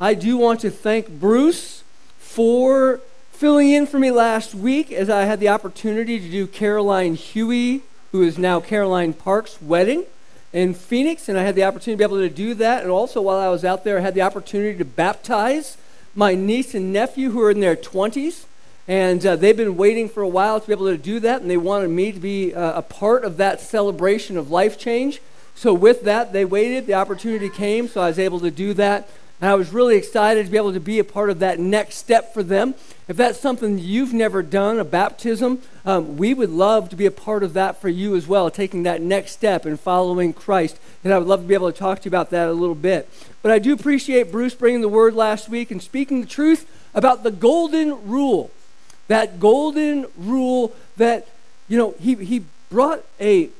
I do want to thank Bruce for filling in for me last week as I had the opportunity to do Caroline Huey, who is now Caroline Park's wedding in Phoenix, and I had the opportunity to be able to do that. And also, while I was out there, I had the opportunity to baptize my niece and nephew who are in their 20s. And uh, they've been waiting for a while to be able to do that, and they wanted me to be uh, a part of that celebration of life change. So, with that, they waited. The opportunity came, so I was able to do that. And I was really excited to be able to be a part of that next step for them. If that's something you've never done, a baptism, um, we would love to be a part of that for you as well, taking that next step and following Christ. And I would love to be able to talk to you about that a little bit. But I do appreciate Bruce bringing the word last week and speaking the truth about the golden rule that golden rule that, you know, he, he brought a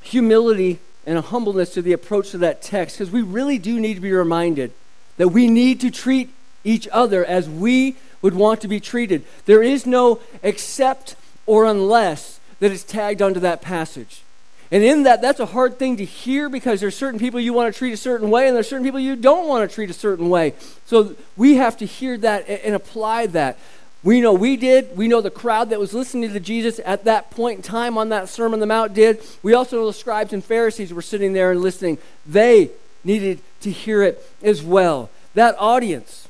humility and a humbleness to the approach to that text because we really do need to be reminded that we need to treat each other as we would want to be treated. There is no except or unless that is tagged onto that passage. And in that, that's a hard thing to hear because there's certain people you want to treat a certain way, and there's certain people you don't want to treat a certain way. So we have to hear that and apply that. We know we did. We know the crowd that was listening to Jesus at that point in time on that Sermon on the Mount did. We also know the scribes and Pharisees were sitting there and listening. They needed to hear it as well. That audience,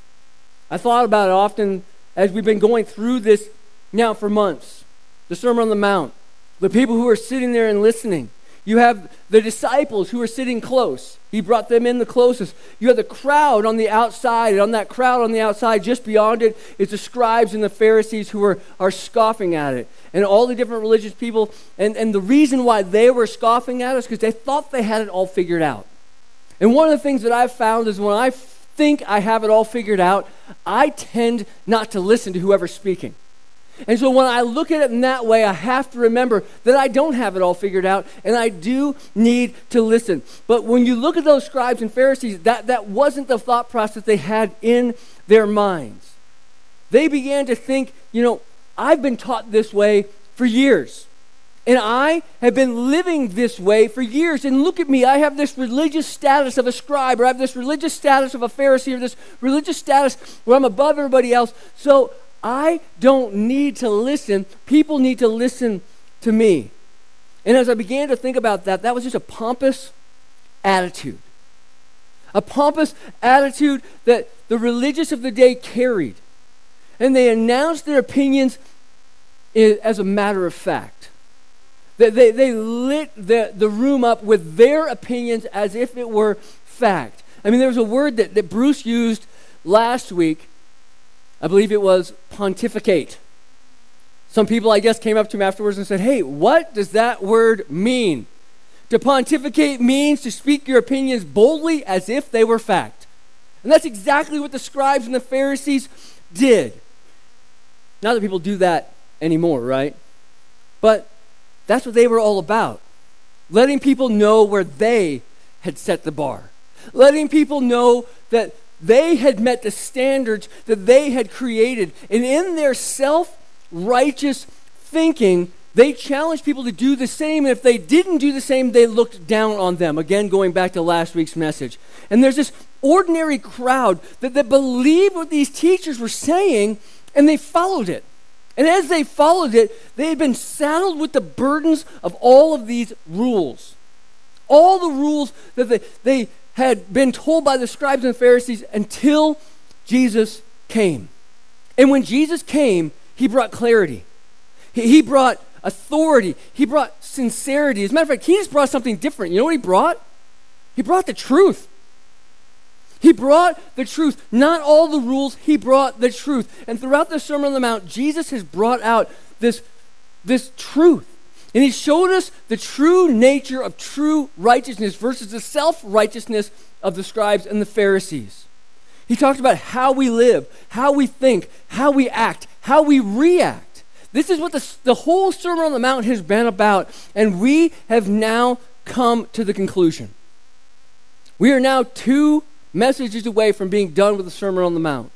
I thought about it often as we've been going through this now for months. The Sermon on the Mount, the people who are sitting there and listening. You have the disciples who are sitting close. He brought them in the closest. You have the crowd on the outside, and on that crowd on the outside, just beyond it, is the scribes and the Pharisees who are, are scoffing at it. And all the different religious people. And, and the reason why they were scoffing at us because they thought they had it all figured out. And one of the things that I've found is when I think I have it all figured out, I tend not to listen to whoever's speaking. And so when I look at it in that way, I have to remember that I don't have it all figured out and I do need to listen. But when you look at those scribes and Pharisees, that, that wasn't the thought process they had in their minds. They began to think, you know, I've been taught this way for years. And I have been living this way for years. And look at me, I have this religious status of a scribe, or I have this religious status of a Pharisee, or this religious status where I'm above everybody else. So I don't need to listen. People need to listen to me. And as I began to think about that, that was just a pompous attitude. A pompous attitude that the religious of the day carried. And they announced their opinions as a matter of fact. They, they, they lit the, the room up with their opinions as if it were fact. I mean, there was a word that, that Bruce used last week I believe it was pontificate. Some people, I guess, came up to him afterwards and said, Hey, what does that word mean? To pontificate means to speak your opinions boldly as if they were fact. And that's exactly what the scribes and the Pharisees did. Not that people do that anymore, right? But that's what they were all about. Letting people know where they had set the bar. Letting people know that they had met the standards that they had created. And in their self righteous thinking, they challenged people to do the same. And if they didn't do the same, they looked down on them. Again, going back to last week's message. And there's this ordinary crowd that, that believed what these teachers were saying and they followed it. And as they followed it, they had been saddled with the burdens of all of these rules. All the rules that they, they had been told by the scribes and Pharisees until Jesus came. And when Jesus came, he brought clarity, he, he brought authority, he brought sincerity. As a matter of fact, he just brought something different. You know what he brought? He brought the truth. He brought the truth, not all the rules, he brought the truth. And throughout the Sermon on the Mount, Jesus has brought out this, this truth. And he showed us the true nature of true righteousness versus the self righteousness of the scribes and the Pharisees. He talked about how we live, how we think, how we act, how we react. This is what the, the whole Sermon on the Mount has been about. And we have now come to the conclusion. We are now two messages away from being done with the Sermon on the Mount.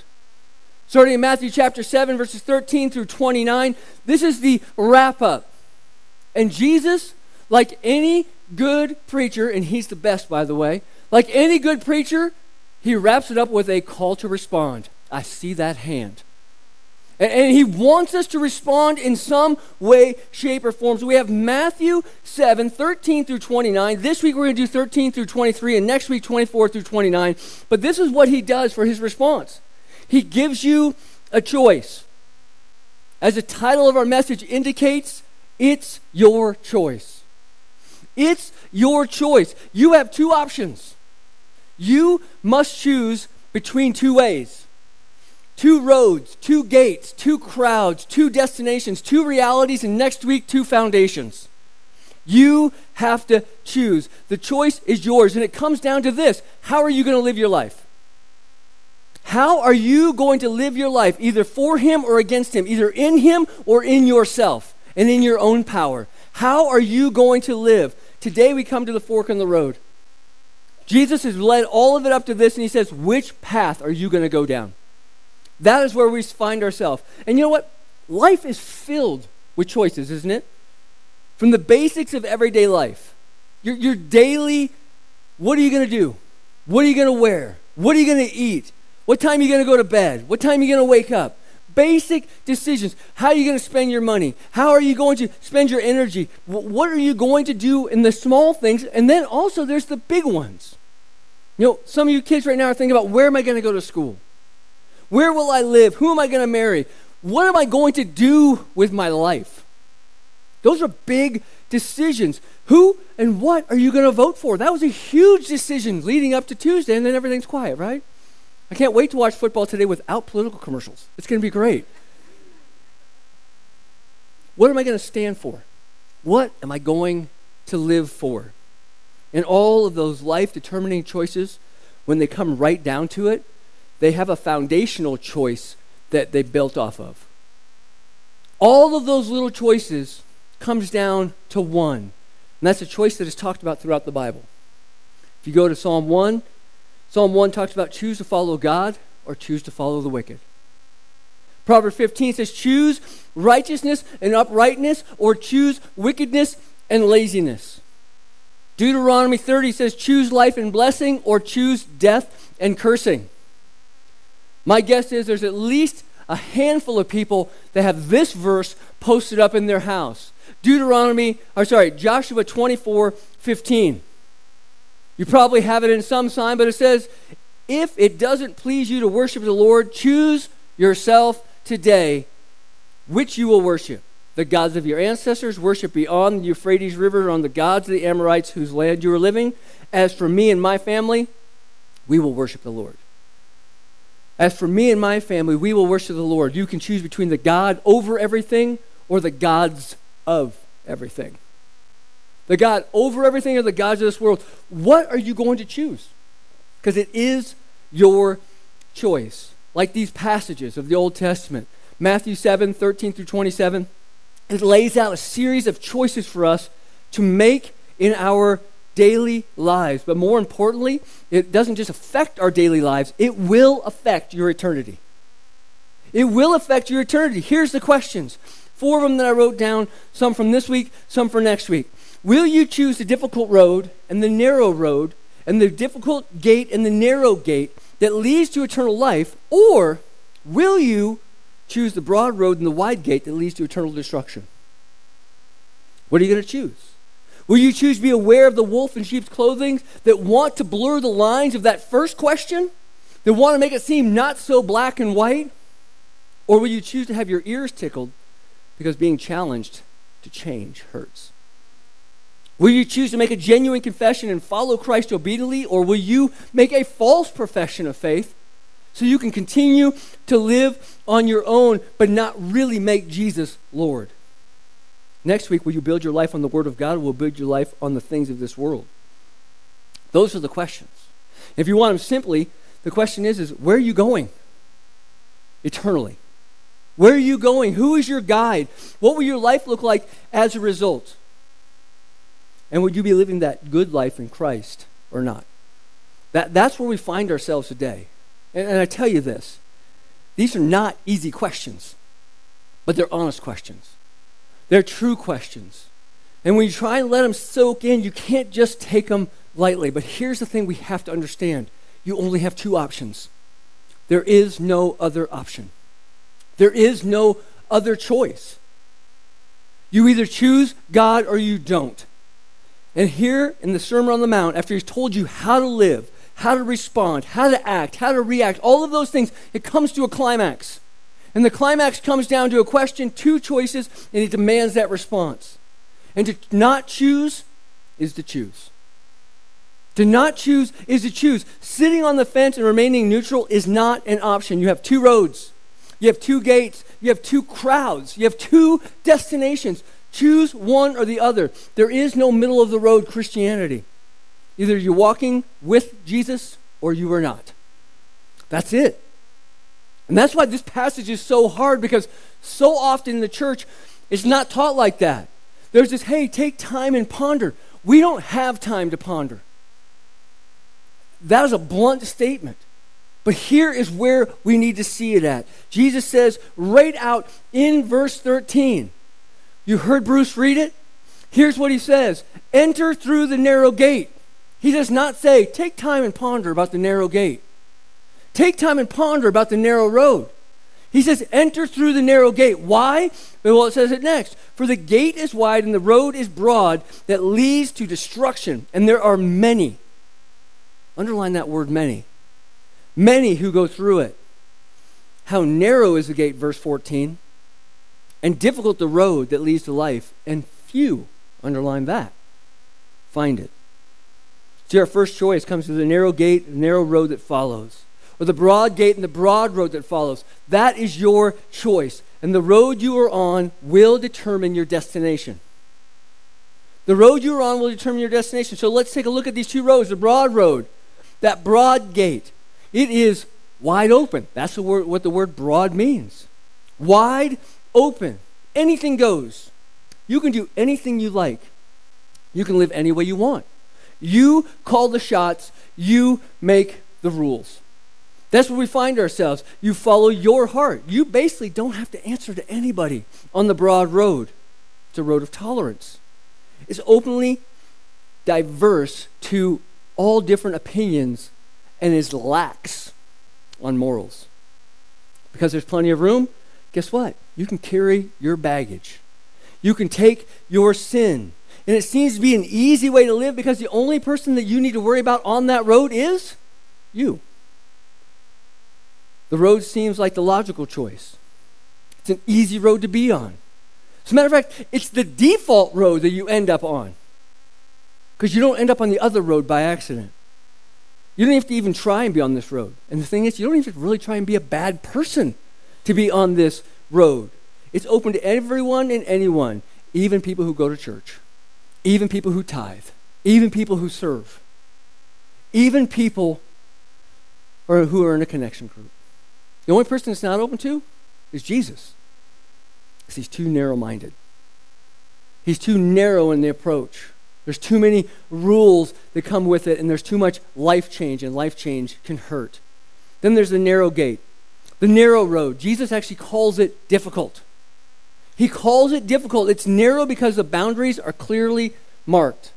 Starting in Matthew chapter 7, verses 13 through 29, this is the wrap up. And Jesus, like any good preacher, and he's the best, by the way, like any good preacher, he wraps it up with a call to respond. I see that hand. And, he wants us to respond in some way, shape, or form. So we have Matthew 7, 13 through 29. This week we're going to do 13 through 23, and next week 24 through 29. But this is what he does for his response he gives you a choice. As the title of our message indicates, it's your choice. It's your choice. You have two options. You must choose between two ways two roads, two gates, two crowds, two destinations, two realities, and next week, two foundations. You have to choose. The choice is yours, and it comes down to this how are you going to live your life? How are you going to live your life, either for Him or against Him, either in Him or in yourself and in your own power? How are you going to live? Today we come to the fork in the road. Jesus has led all of it up to this, and He says, Which path are you going to go down? That is where we find ourselves. And you know what? Life is filled with choices, isn't it? From the basics of everyday life, your, your daily what are you going to do? What are you going to wear? What are you going to eat? What time are you going to go to bed? What time are you going to wake up? Basic decisions. How are you going to spend your money? How are you going to spend your energy? What are you going to do in the small things? And then also, there's the big ones. You know, some of you kids right now are thinking about where am I going to go to school? Where will I live? Who am I going to marry? What am I going to do with my life? Those are big decisions. Who and what are you going to vote for? That was a huge decision leading up to Tuesday, and then everything's quiet, right? I can't wait to watch football today without political commercials. It's going to be great. What am I going to stand for? What am I going to live for? And all of those life determining choices, when they come right down to it, they have a foundational choice that they built off of. All of those little choices comes down to one. And that's a choice that is talked about throughout the Bible. If you go to Psalm 1, Psalm 1 talks about choose to follow God or choose to follow the wicked. Proverbs 15 says choose righteousness and uprightness or choose wickedness and laziness. Deuteronomy 30 says choose life and blessing or choose death and cursing. My guess is there's at least a handful of people that have this verse posted up in their house. Deuteronomy, or sorry, Joshua 24 15. You probably have it in some sign, but it says, If it doesn't please you to worship the Lord, choose yourself today which you will worship. The gods of your ancestors, worship beyond the Euphrates River or on the gods of the Amorites whose land you are living. As for me and my family, we will worship the Lord. As for me and my family, we will worship the Lord. You can choose between the God over everything or the gods of everything the God over everything or the gods of this world, what are you going to choose? Because it is your choice. Like these passages of the Old Testament, Matthew 7 13 through 27, it lays out a series of choices for us to make in our daily lives. But more importantly, it doesn't just affect our daily lives, it will affect your eternity. It will affect your eternity. Here's the questions four of them that I wrote down, some from this week, some for next week. Will you choose the difficult road and the narrow road and the difficult gate and the narrow gate that leads to eternal life, or will you choose the broad road and the wide gate that leads to eternal destruction? What are you going to choose? Will you choose to be aware of the wolf in sheep's clothing that want to blur the lines of that first question? That want to make it seem not so black and white? Or will you choose to have your ears tickled because being challenged to change hurts? Will you choose to make a genuine confession and follow Christ obediently, or will you make a false profession of faith so you can continue to live on your own but not really make Jesus Lord? Next week, will you build your life on the Word of God or will build your life on the things of this world? Those are the questions. If you want them simply, the question is, is where are you going eternally? Where are you going? Who is your guide? What will your life look like as a result? And would you be living that good life in Christ or not? That, that's where we find ourselves today. And, and I tell you this these are not easy questions, but they're honest questions. They're true questions. And when you try and let them soak in, you can't just take them lightly. But here's the thing we have to understand you only have two options. There is no other option. There is no other choice. You either choose God or you don't. And here in the Sermon on the Mount, after he's told you how to live, how to respond, how to act, how to react, all of those things, it comes to a climax. And the climax comes down to a question, two choices, and he demands that response. And to not choose is to choose. To not choose is to choose. Sitting on the fence and remaining neutral is not an option. You have two roads, you have two gates, you have two crowds, you have two destinations. Choose one or the other. There is no middle of the road Christianity. Either you're walking with Jesus or you are not. That's it. And that's why this passage is so hard because so often in the church, it's not taught like that. There's this, hey, take time and ponder. We don't have time to ponder. That is a blunt statement. But here is where we need to see it at. Jesus says right out in verse 13. You heard Bruce read it? Here's what he says Enter through the narrow gate. He does not say, Take time and ponder about the narrow gate. Take time and ponder about the narrow road. He says, Enter through the narrow gate. Why? Well, it says it next. For the gate is wide and the road is broad that leads to destruction, and there are many. Underline that word many many who go through it. How narrow is the gate, verse 14, and difficult the road that leads to life, and few, underline that, find it. See, our first choice comes to the narrow gate, the narrow road that follows, or the broad gate and the broad road that follows. That is your choice, and the road you are on will determine your destination. The road you're on will determine your destination. So let's take a look at these two roads the broad road, that broad gate. It is wide open. That's the word, what the word broad means. Wide open. Anything goes. You can do anything you like. You can live any way you want. You call the shots, you make the rules. That's where we find ourselves. You follow your heart. You basically don't have to answer to anybody on the broad road. It's a road of tolerance. It's openly diverse to all different opinions and is lax on morals. Because there's plenty of room, guess what? You can carry your baggage. You can take your sin. And it seems to be an easy way to live because the only person that you need to worry about on that road is you. The road seems like the logical choice. It's an easy road to be on. As a matter of fact, it's the default road that you end up on. Because you don't end up on the other road by accident. You don't have to even try and be on this road. And the thing is, you don't even have to really try and be a bad person to be on this road. It's open to everyone and anyone, even people who go to church, even people who tithe, even people who serve, even people or who are in a connection group. The only person it's not open to is Jesus. Because he's too narrow minded. He's too narrow in the approach. There's too many rules that come with it, and there's too much life change, and life change can hurt. Then there's the narrow gate, the narrow road. Jesus actually calls it difficult. He calls it difficult. It's narrow because the boundaries are clearly marked.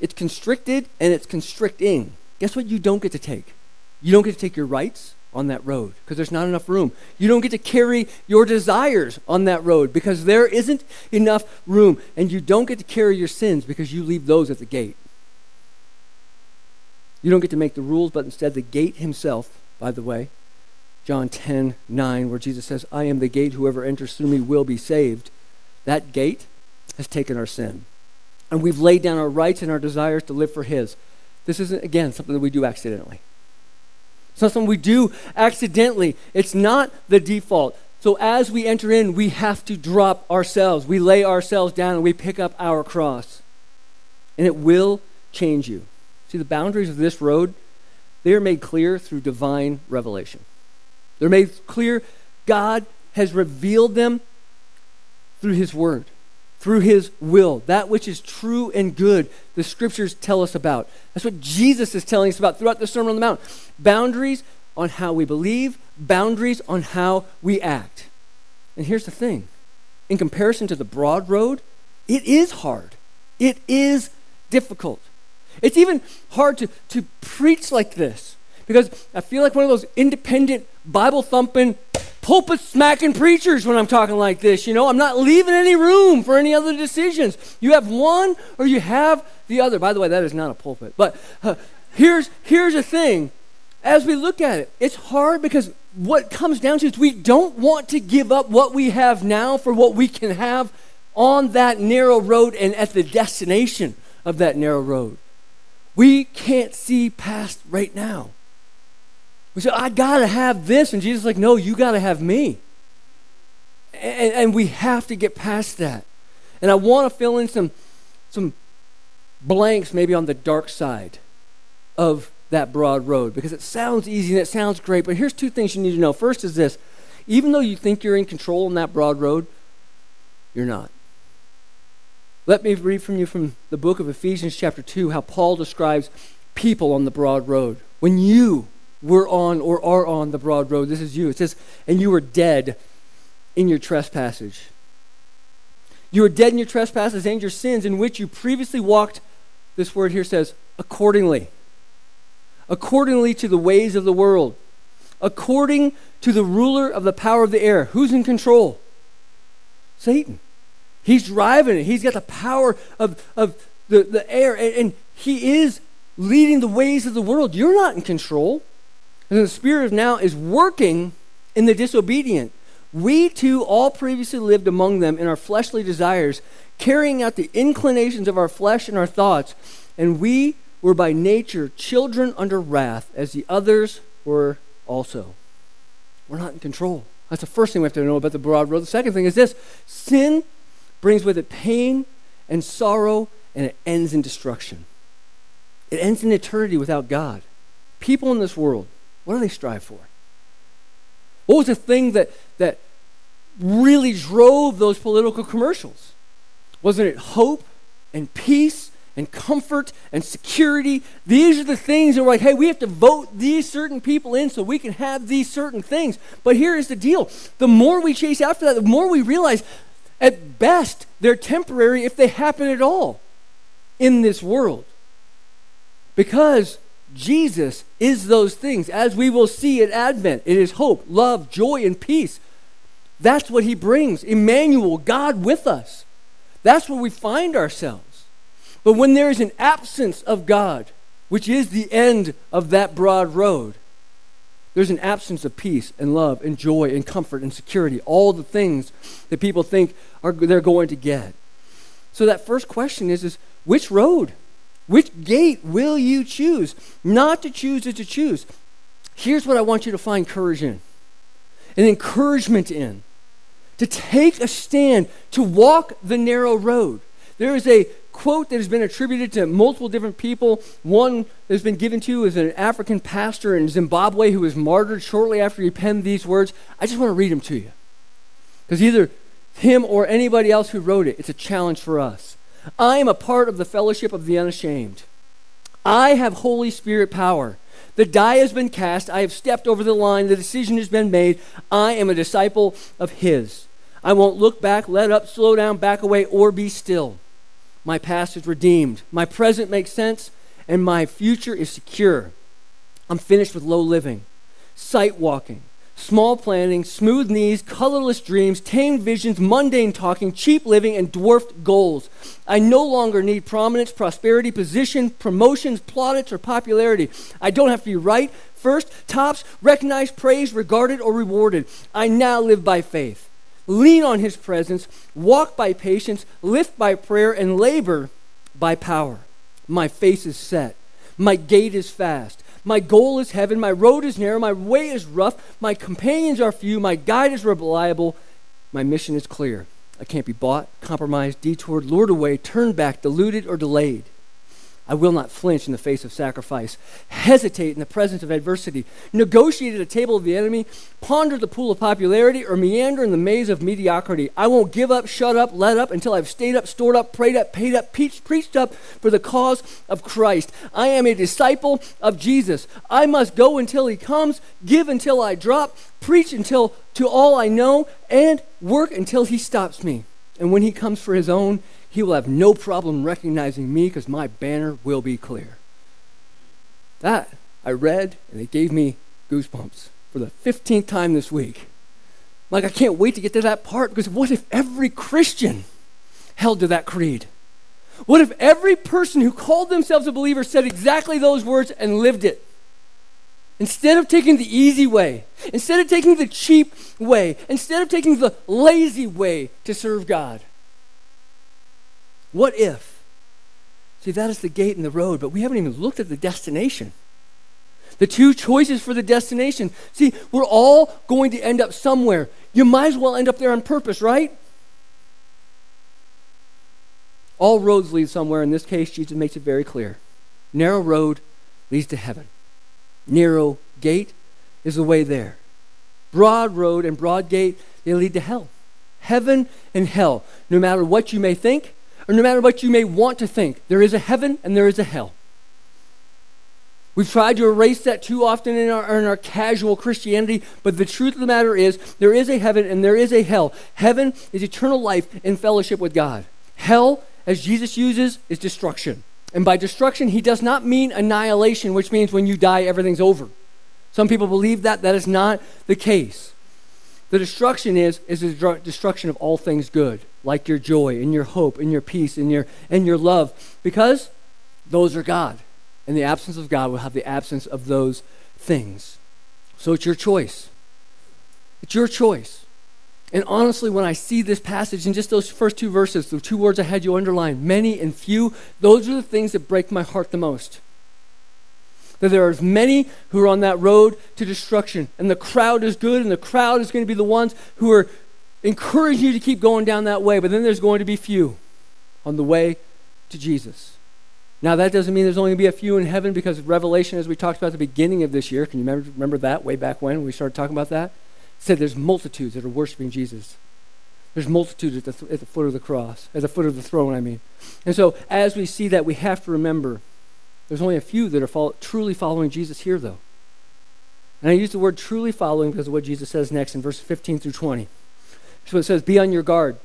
It's constricted and it's constricting. Guess what you don't get to take? You don't get to take your rights on that road because there's not enough room. You don't get to carry your desires on that road because there isn't enough room. And you don't get to carry your sins because you leave those at the gate. You don't get to make the rules, but instead the gate himself, by the way, John 10 9, where Jesus says, I am the gate, whoever enters through me will be saved. That gate has taken our sin. And we've laid down our rights and our desires to live for His. This isn't, again, something that we do accidentally. It's not something we do accidentally. It's not the default. So as we enter in, we have to drop ourselves. We lay ourselves down and we pick up our cross. And it will change you. See, the boundaries of this road, they are made clear through divine revelation. They're made clear. God has revealed them through His Word through his will, that which is true and good, the scriptures tell us about. That's what Jesus is telling us about throughout the Sermon on the Mount. Boundaries on how we believe, boundaries on how we act. And here's the thing in comparison to the broad road, it is hard, it is difficult. It's even hard to, to preach like this because I feel like one of those independent, Bible thumping, pulpit smacking preachers when I'm talking like this. You know, I'm not leaving any room for any other decisions. You have one or you have the other. By the way, that is not a pulpit. But uh, here's, here's the thing as we look at it, it's hard because what comes down to is we don't want to give up what we have now for what we can have on that narrow road and at the destination of that narrow road. We can't see past right now. We say, I got to have this. And Jesus is like, no, you got to have me. And, and, we have to get past that. And I want to fill in some, some blanks maybe on the dark side of that broad road because it sounds easy and it sounds great. But here's two things you need to know. First is this even though you think you're in control on that broad road, you're not. Let me read from you from the book of Ephesians, chapter 2, how Paul describes people on the broad road. When you were on or are on the broad road, this is you. It says, and you were dead in your trespasses. You were dead in your trespasses and your sins, in which you previously walked, this word here says, accordingly. Accordingly to the ways of the world. According to the ruler of the power of the air. Who's in control? Satan. He's driving it. He's got the power of, of the, the air, and, and he is leading the ways of the world. You're not in control. And the Spirit of now is working in the disobedient. We too all previously lived among them in our fleshly desires, carrying out the inclinations of our flesh and our thoughts, and we were by nature children under wrath, as the others were also. We're not in control. That's the first thing we have to know about the broad road. The second thing is this sin brings with it pain and sorrow, and it ends in destruction. It ends in eternity without God. People in this world, what do they strive for? What was the thing that, that really drove those political commercials? Wasn't it hope and peace and comfort and security? These are the things that we're like, hey, we have to vote these certain people in so we can have these certain things. But here is the deal the more we chase after that, the more we realize at best, they're temporary if they happen at all in this world. Because Jesus is those things, as we will see at Advent. It is hope, love, joy, and peace. That's what he brings. Emmanuel, God with us. That's where we find ourselves. But when there is an absence of God, which is the end of that broad road, there's an absence of peace and love and joy and comfort and security, all the things that people think are they're going to get. So that first question is, is which road? Which gate will you choose? Not to choose is to choose. Here's what I want you to find courage in an encouragement in to take a stand, to walk the narrow road. There is a quote that has been attributed to multiple different people. One that has been given to you is an African pastor in Zimbabwe who was martyred shortly after he penned these words. I just want to read them to you. Because either him or anybody else who wrote it, it's a challenge for us. I am a part of the fellowship of the unashamed. I have Holy Spirit power. The die has been cast. I have stepped over the line. The decision has been made. I am a disciple of His. I won't look back, let up, slow down, back away, or be still. My past is redeemed. My present makes sense, and my future is secure. I'm finished with low living, sight walking, small planning, smooth knees, colorless dreams, tame visions, mundane talking, cheap living, and dwarfed goals. I no longer need prominence, prosperity, position, promotions, plaudits, or popularity. I don't have to be right, first, tops, recognized, praised, regarded, or rewarded. I now live by faith lean on his presence, walk by patience, lift by prayer, and labor by power. My face is set, my gait is fast. My goal is heaven, my road is narrow, my way is rough, my companions are few, my guide is reliable, my mission is clear. I can't be bought, compromised, detoured, lured away, turned back, deluded, or delayed. I will not flinch in the face of sacrifice, hesitate in the presence of adversity, negotiate at the table of the enemy, ponder the pool of popularity, or meander in the maze of mediocrity. I won't give up, shut up, let up until I've stayed up, stored up, prayed up, paid up, preached, preached up for the cause of Christ. I am a disciple of Jesus. I must go until he comes, give until I drop, preach until to all I know, and work until he stops me. And when he comes for his own, he will have no problem recognizing me because my banner will be clear. That I read, and it gave me goosebumps for the 15th time this week. Like, I can't wait to get to that part because what if every Christian held to that creed? What if every person who called themselves a believer said exactly those words and lived it? Instead of taking the easy way, instead of taking the cheap way, instead of taking the lazy way to serve God. What if? See, that is the gate and the road, but we haven't even looked at the destination. The two choices for the destination. See, we're all going to end up somewhere. You might as well end up there on purpose, right? All roads lead somewhere. In this case, Jesus makes it very clear. Narrow road leads to heaven narrow gate is the way there. Broad road and broad gate, they lead to hell. Heaven and hell. No matter what you may think, or no matter what you may want to think, there is a heaven and there is a hell. We've tried to erase that too often in our, in our casual Christianity, but the truth of the matter is there is a heaven and there is a hell. Heaven is eternal life in fellowship with God. Hell, as Jesus uses, is destruction. And by destruction, he does not mean annihilation, which means when you die, everything's over. Some people believe that. That is not the case. The destruction is, is the destruction of all things good, like your joy and your hope and your peace and your, and your love, because those are God. And the absence of God will have the absence of those things. So it's your choice. It's your choice. And honestly, when I see this passage in just those first two verses, the two words I had you underline, many and few, those are the things that break my heart the most. That there are many who are on that road to destruction, and the crowd is good, and the crowd is going to be the ones who are encouraging you to keep going down that way, but then there's going to be few on the way to Jesus. Now, that doesn't mean there's only going to be a few in heaven because Revelation, as we talked about at the beginning of this year, can you remember, remember that way back when we started talking about that? said there's multitudes that are worshiping Jesus. There's multitudes at the, th- at the foot of the cross, at the foot of the throne, I mean. And so as we see that, we have to remember there's only a few that are follow- truly following Jesus here, though. And I use the word truly following because of what Jesus says next in verse 15 through 20. So it says, Be on your guard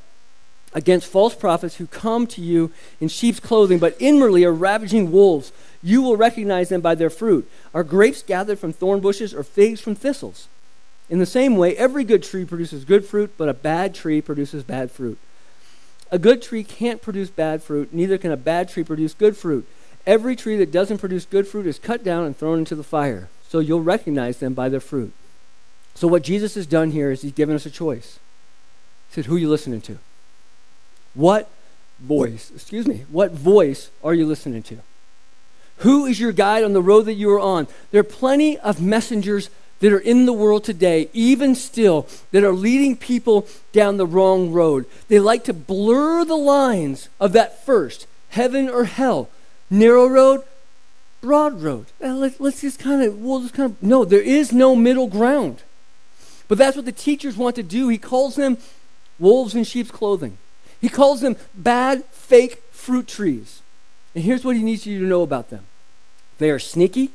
against false prophets who come to you in sheep's clothing, but inwardly are ravaging wolves. You will recognize them by their fruit. Are grapes gathered from thorn bushes or figs from thistles? In the same way, every good tree produces good fruit, but a bad tree produces bad fruit. A good tree can't produce bad fruit, neither can a bad tree produce good fruit. Every tree that doesn't produce good fruit is cut down and thrown into the fire. So you'll recognize them by their fruit. So what Jesus has done here is he's given us a choice. He said, Who are you listening to? What voice, excuse me, what voice are you listening to? Who is your guide on the road that you are on? There are plenty of messengers that are in the world today, even still, that are leading people down the wrong road. They like to blur the lines of that first heaven or hell, narrow road, broad road. Well, let, us just kind of, we'll just kind of, no, there is no middle ground. But that's what the teachers want to do. He calls them wolves in sheep's clothing, he calls them bad, fake fruit trees. And here's what he needs you to know about them they are sneaky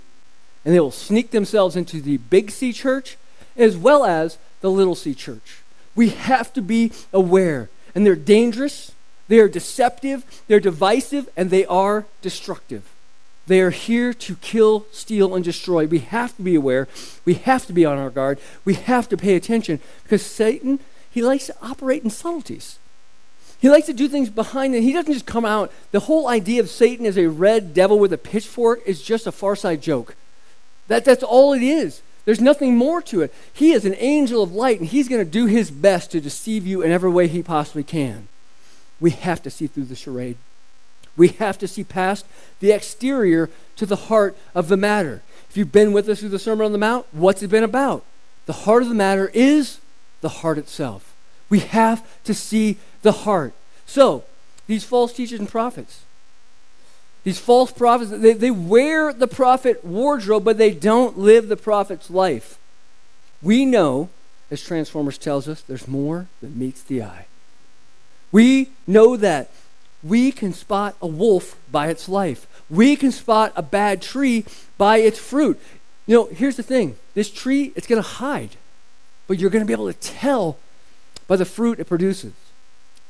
and they will sneak themselves into the big C church as well as the little c church. We have to be aware. And they're dangerous, they are deceptive, they're divisive, and they are destructive. They are here to kill, steal, and destroy. We have to be aware. We have to be on our guard. We have to pay attention because Satan, he likes to operate in subtleties. He likes to do things behind it. He doesn't just come out. The whole idea of Satan as a red devil with a pitchfork is just a far side joke. That, that's all it is. There's nothing more to it. He is an angel of light, and he's going to do his best to deceive you in every way he possibly can. We have to see through the charade. We have to see past the exterior to the heart of the matter. If you've been with us through the Sermon on the Mount, what's it been about? The heart of the matter is the heart itself. We have to see the heart. So, these false teachers and prophets, these false prophets, they, they wear the prophet wardrobe, but they don't live the prophet's life. We know, as Transformers tells us, there's more than meets the eye. We know that we can spot a wolf by its life. We can spot a bad tree by its fruit. You know, here's the thing this tree, it's going to hide, but you're going to be able to tell by the fruit it produces.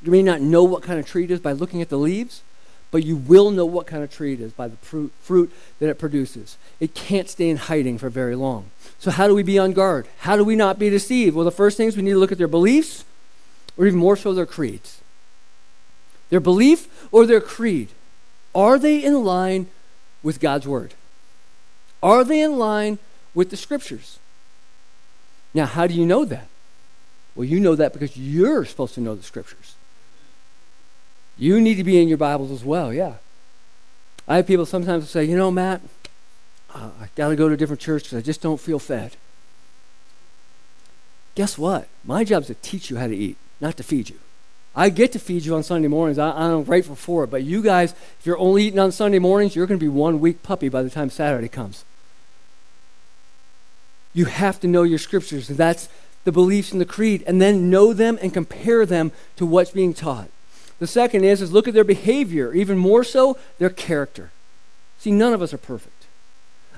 You may not know what kind of tree it is by looking at the leaves, but you will know what kind of tree it is by the fruit, that it produces. It can't stay in hiding for very long. So, how do we be on guard? How do we not be deceived? Well, the first thing is we need to look at their beliefs, or even more so, their creeds. Their belief or their creed. Are they in line with God's Word? Are they in line with the Scriptures? Now, how do you know that? Well, you know that because you're supposed to know the Scriptures. You need to be in your Bibles as well, yeah. I have people sometimes say, you know, Matt, uh, I got to go to a different church because I just don't feel fed. Guess what? My job is to teach you how to eat, not to feed you. I get to feed you on Sunday mornings. I, I'm grateful for it. But you guys, if you're only eating on Sunday mornings, you're going to be one weak puppy by the time Saturday comes. You have to know your scriptures. That's the beliefs in the creed. And then know them and compare them to what's being taught. The second is, is look at their behavior, even more so, their character. See, none of us are perfect.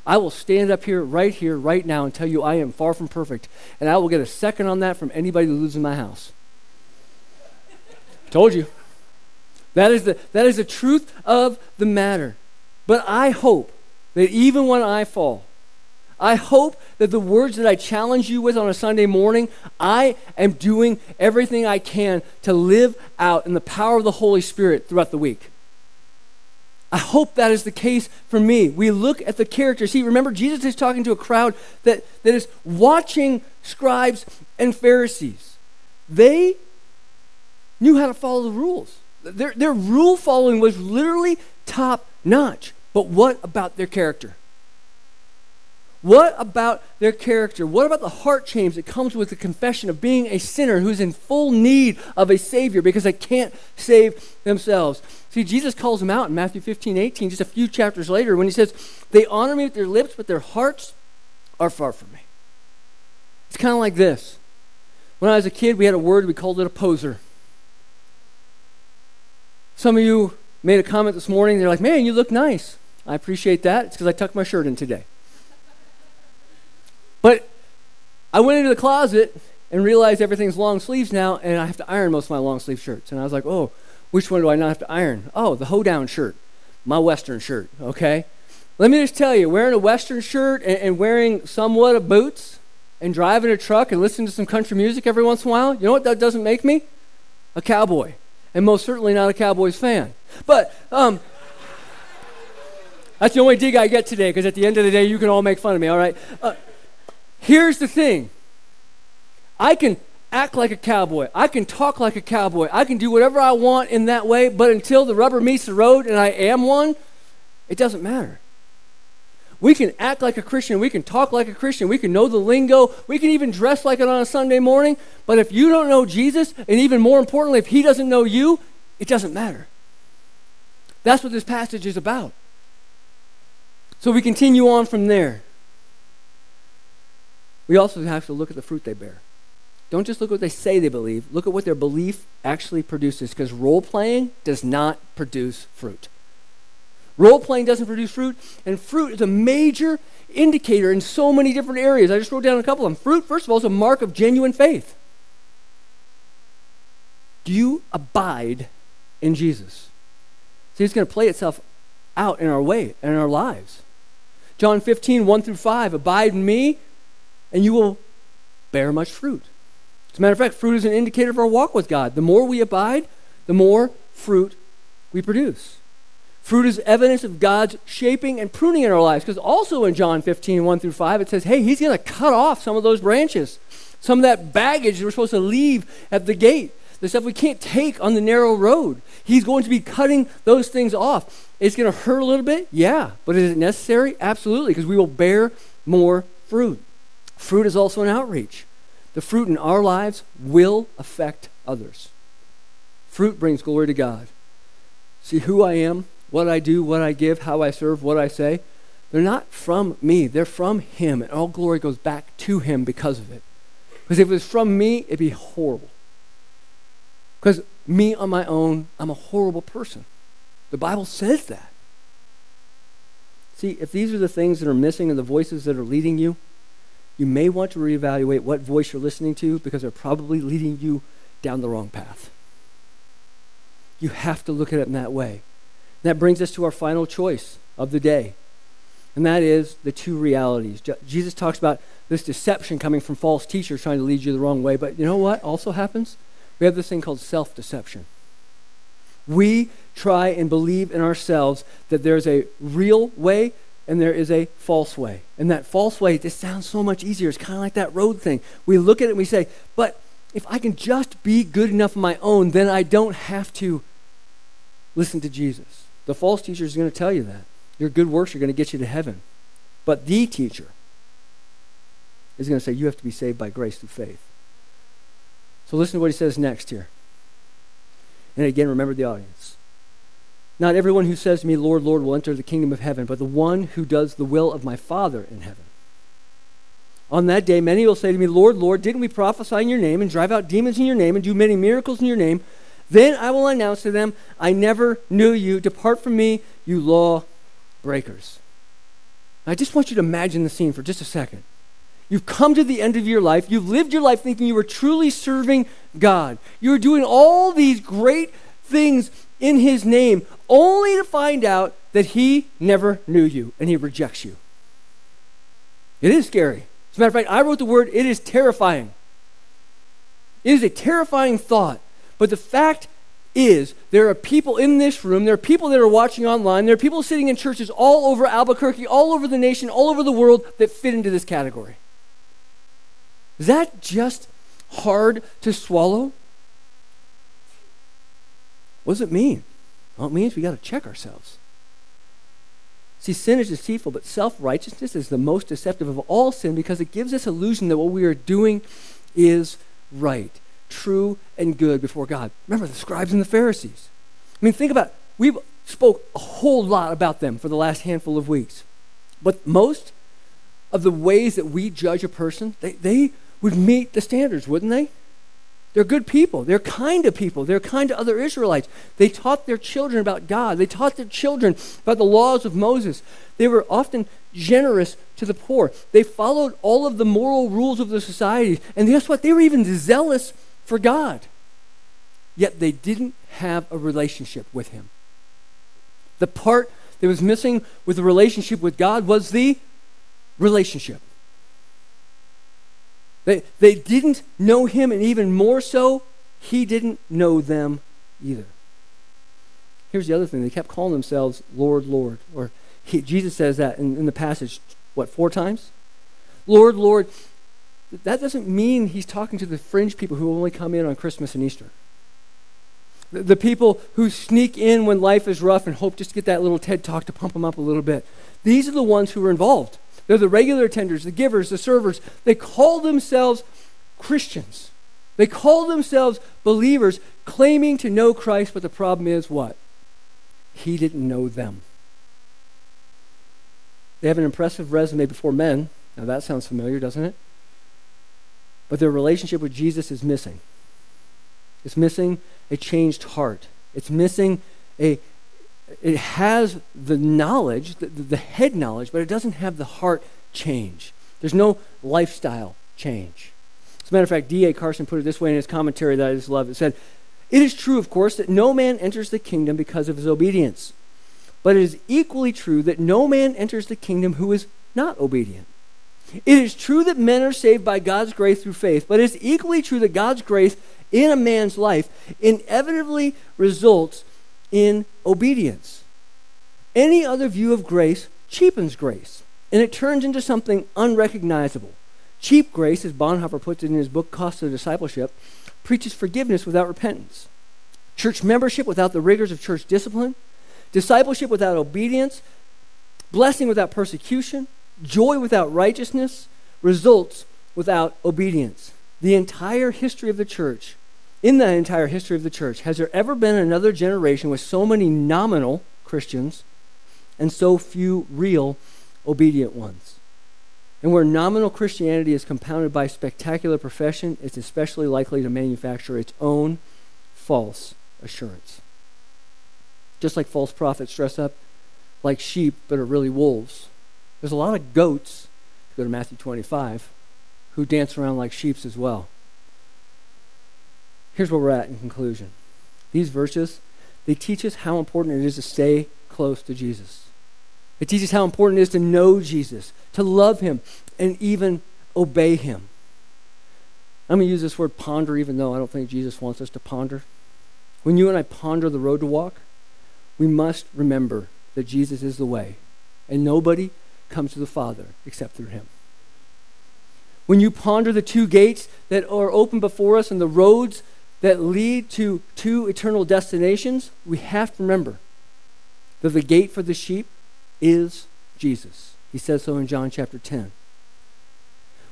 I will stand up here, right here, right now, and tell you I am far from perfect. And I will get a second on that from anybody who lives in my house. Told you. That is, the, that is the truth of the matter. But I hope that even when I fall, I hope that the words that I challenge you with on a Sunday morning, I am doing everything I can to live out in the power of the Holy Spirit throughout the week. I hope that is the case for me. We look at the character. See, remember, Jesus is talking to a crowd that, that is watching scribes and Pharisees. They knew how to follow the rules. Their, their rule following was literally top notch. But what about their character? What about their character? What about the heart change that comes with the confession of being a sinner who's in full need of a Savior because they can't save themselves? See, Jesus calls them out in Matthew 15, 18, just a few chapters later, when he says, They honor me with their lips, but their hearts are far from me. It's kind of like this. When I was a kid, we had a word, we called it a poser. Some of you made a comment this morning. They're like, man, you look nice. I appreciate that. It's because I tucked my shirt in today. but I went into the closet and realized everything's long sleeves now, and I have to iron most of my long sleeve shirts. And I was like, oh, which one do I not have to iron? Oh, the hoedown shirt, my Western shirt, okay? Let me just tell you, wearing a Western shirt and, and wearing somewhat of boots and driving a truck and listening to some country music every once in a while, you know what that doesn't make me? A cowboy and most certainly not a Cowboys fan. But um, that's the only dig I get today because at the end of the day, you can all make fun of me, all right? Uh, here's the thing I can act like a cowboy, I can talk like a cowboy, I can do whatever I want in that way, but until the rubber meets the road and I am one, it doesn't matter. We can act like a Christian. We can talk like a Christian. We can know the lingo. We can even dress like it on a Sunday morning. But if you don't know Jesus, and even more importantly, if he doesn't know you, it doesn't matter. That's what this passage is about. So we continue on from there. We also have to look at the fruit they bear. Don't just look at what they say they believe, look at what their belief actually produces, because role playing does not produce fruit. Role playing doesn't produce fruit, and fruit is a major indicator in so many different areas. I just wrote down a couple of them. Fruit, first of all, is a mark of genuine faith. Do you abide in Jesus? See, it's going to play itself out in our way and in our lives. John 15, 1 through 5, abide in me, and you will bear much fruit. As a matter of fact, fruit is an indicator of our walk with God. The more we abide, the more fruit we produce. Fruit is evidence of God's shaping and pruning in our lives. Because also in John 15, 1 through 5, it says, hey, he's going to cut off some of those branches, some of that baggage that we're supposed to leave at the gate, the stuff we can't take on the narrow road. He's going to be cutting those things off. It's going to hurt a little bit, yeah. But is it necessary? Absolutely, because we will bear more fruit. Fruit is also an outreach. The fruit in our lives will affect others. Fruit brings glory to God. See who I am what I do, what I give, how I serve, what I say, they're not from me. They're from Him. And all glory goes back to Him because of it. Because if it was from me, it'd be horrible. Because me on my own, I'm a horrible person. The Bible says that. See, if these are the things that are missing and the voices that are leading you, you may want to reevaluate what voice you're listening to because they're probably leading you down the wrong path. You have to look at it in that way. That brings us to our final choice of the day, and that is the two realities. Je- Jesus talks about this deception coming from false teachers trying to lead you the wrong way, but you know what also happens? We have this thing called self deception. We try and believe in ourselves that there's a real way and there is a false way. And that false way just sounds so much easier. It's kind of like that road thing. We look at it and we say, but if I can just be good enough on my own, then I don't have to listen to Jesus. The false teacher is going to tell you that. Your good works are going to get you to heaven. But the teacher is going to say you have to be saved by grace through faith. So listen to what he says next here. And again, remember the audience. Not everyone who says to me, Lord, Lord, will enter the kingdom of heaven, but the one who does the will of my Father in heaven. On that day, many will say to me, Lord, Lord, didn't we prophesy in your name and drive out demons in your name and do many miracles in your name? Then I will announce to them, I never knew you. Depart from me, you law breakers. I just want you to imagine the scene for just a second. You've come to the end of your life. You've lived your life thinking you were truly serving God. You were doing all these great things in His name, only to find out that He never knew you and He rejects you. It is scary. As a matter of fact, I wrote the word, it is terrifying. It is a terrifying thought. But the fact is, there are people in this room, there are people that are watching online, there are people sitting in churches all over Albuquerque, all over the nation, all over the world that fit into this category. Is that just hard to swallow? What does it mean? Well, it means we got to check ourselves. See, sin is deceitful, but self righteousness is the most deceptive of all sin because it gives us illusion that what we are doing is right, true, and good before God. Remember the scribes and the Pharisees. I mean, think about it. We've spoke a whole lot about them for the last handful of weeks. But most of the ways that we judge a person, they, they would meet the standards, wouldn't they? They're good people. They're kind to people. They're kind to other Israelites. They taught their children about God. They taught their children about the laws of Moses. They were often generous to the poor. They followed all of the moral rules of the society. And guess what? They were even zealous for God. Yet they didn't have a relationship with Him. The part that was missing with the relationship with God was the relationship. They, they didn't know him, and even more so, he didn't know them either. Here's the other thing they kept calling themselves Lord, Lord. Or he, Jesus says that in, in the passage, what, four times? Lord, Lord. That doesn't mean he's talking to the fringe people who only come in on Christmas and Easter. The, the people who sneak in when life is rough and hope just to get that little TED talk to pump them up a little bit. These are the ones who are involved. They're the regular attenders, the givers, the servers. They call themselves Christians. They call themselves believers, claiming to know Christ, but the problem is what? He didn't know them. They have an impressive resume before men. Now that sounds familiar, doesn't it? But their relationship with Jesus is missing. It's missing a changed heart. It's missing a, it has the knowledge, the, the head knowledge, but it doesn't have the heart change. There's no lifestyle change. As a matter of fact, D.A. Carson put it this way in his commentary that I just love. It said, It is true, of course, that no man enters the kingdom because of his obedience. But it is equally true that no man enters the kingdom who is not obedient. It is true that men are saved by God's grace through faith, but it is equally true that God's grace in a man's life inevitably results in obedience. Any other view of grace cheapens grace, and it turns into something unrecognizable. Cheap grace, as Bonhoeffer puts it in his book Cost of Discipleship, preaches forgiveness without repentance, church membership without the rigors of church discipline, discipleship without obedience, blessing without persecution, joy without righteousness, results without obedience. The entire history of the church in the entire history of the church, has there ever been another generation with so many nominal Christians and so few real obedient ones? And where nominal Christianity is compounded by spectacular profession, it's especially likely to manufacture its own false assurance. Just like false prophets dress up like sheep but are really wolves. There's a lot of goats, go to Matthew 25, who dance around like sheep as well. Here's where we're at in conclusion. These verses, they teach us how important it is to stay close to Jesus. It teaches how important it is to know Jesus, to love him, and even obey him. I'm going to use this word ponder, even though I don't think Jesus wants us to ponder. When you and I ponder the road to walk, we must remember that Jesus is the way, and nobody comes to the Father except through him. When you ponder the two gates that are open before us and the roads that lead to two eternal destinations, we have to remember that the gate for the sheep is Jesus. He says so in John chapter 10.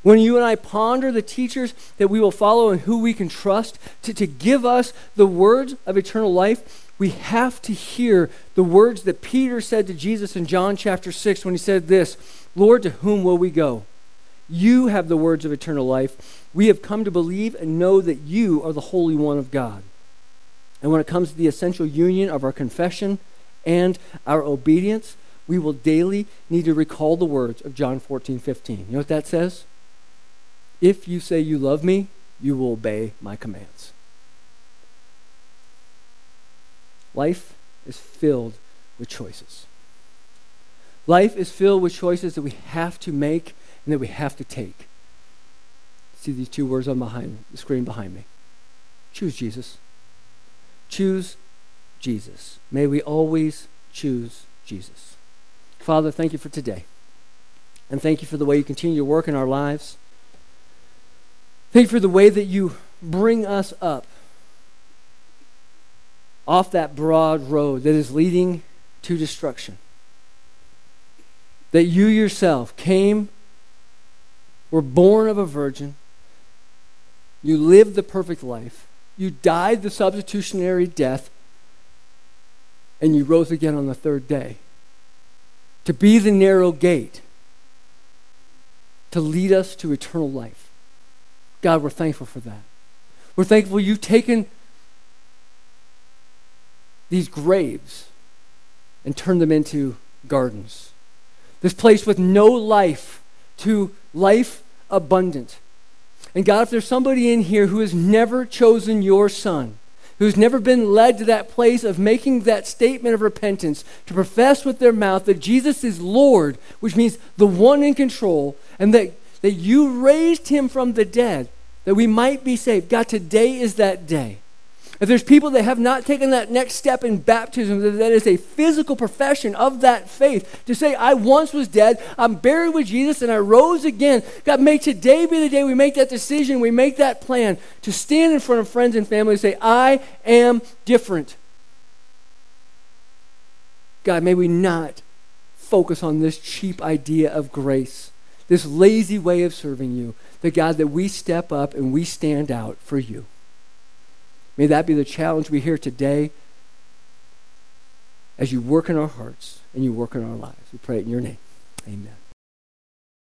When you and I ponder the teachers that we will follow and who we can trust to, to give us the words of eternal life, we have to hear the words that Peter said to Jesus in John chapter 6 when he said this Lord, to whom will we go? You have the words of eternal life. We have come to believe and know that you are the Holy One of God. And when it comes to the essential union of our confession and our obedience, we will daily need to recall the words of John 14, 15. You know what that says? If you say you love me, you will obey my commands. Life is filled with choices. Life is filled with choices that we have to make and that we have to take. See these two words on behind the screen behind me. Choose Jesus. Choose Jesus. May we always choose Jesus. Father, thank you for today. And thank you for the way you continue to work in our lives. Thank you for the way that you bring us up off that broad road that is leading to destruction. That you yourself came were born of a virgin. You lived the perfect life. You died the substitutionary death. And you rose again on the third day to be the narrow gate to lead us to eternal life. God, we're thankful for that. We're thankful you've taken these graves and turn them into gardens. This place with no life to life abundant. And God, if there's somebody in here who has never chosen your son, who's never been led to that place of making that statement of repentance, to profess with their mouth that Jesus is Lord, which means the one in control, and that, that you raised him from the dead, that we might be saved. God, today is that day. If there's people that have not taken that next step in baptism, that is a physical profession of that faith, to say, I once was dead, I'm buried with Jesus, and I rose again. God, may today be the day we make that decision, we make that plan to stand in front of friends and family and say, I am different. God, may we not focus on this cheap idea of grace, this lazy way of serving you. The God, that we step up and we stand out for you. May that be the challenge we hear today as you work in our hearts and you work in our lives. We pray it in your name. Amen.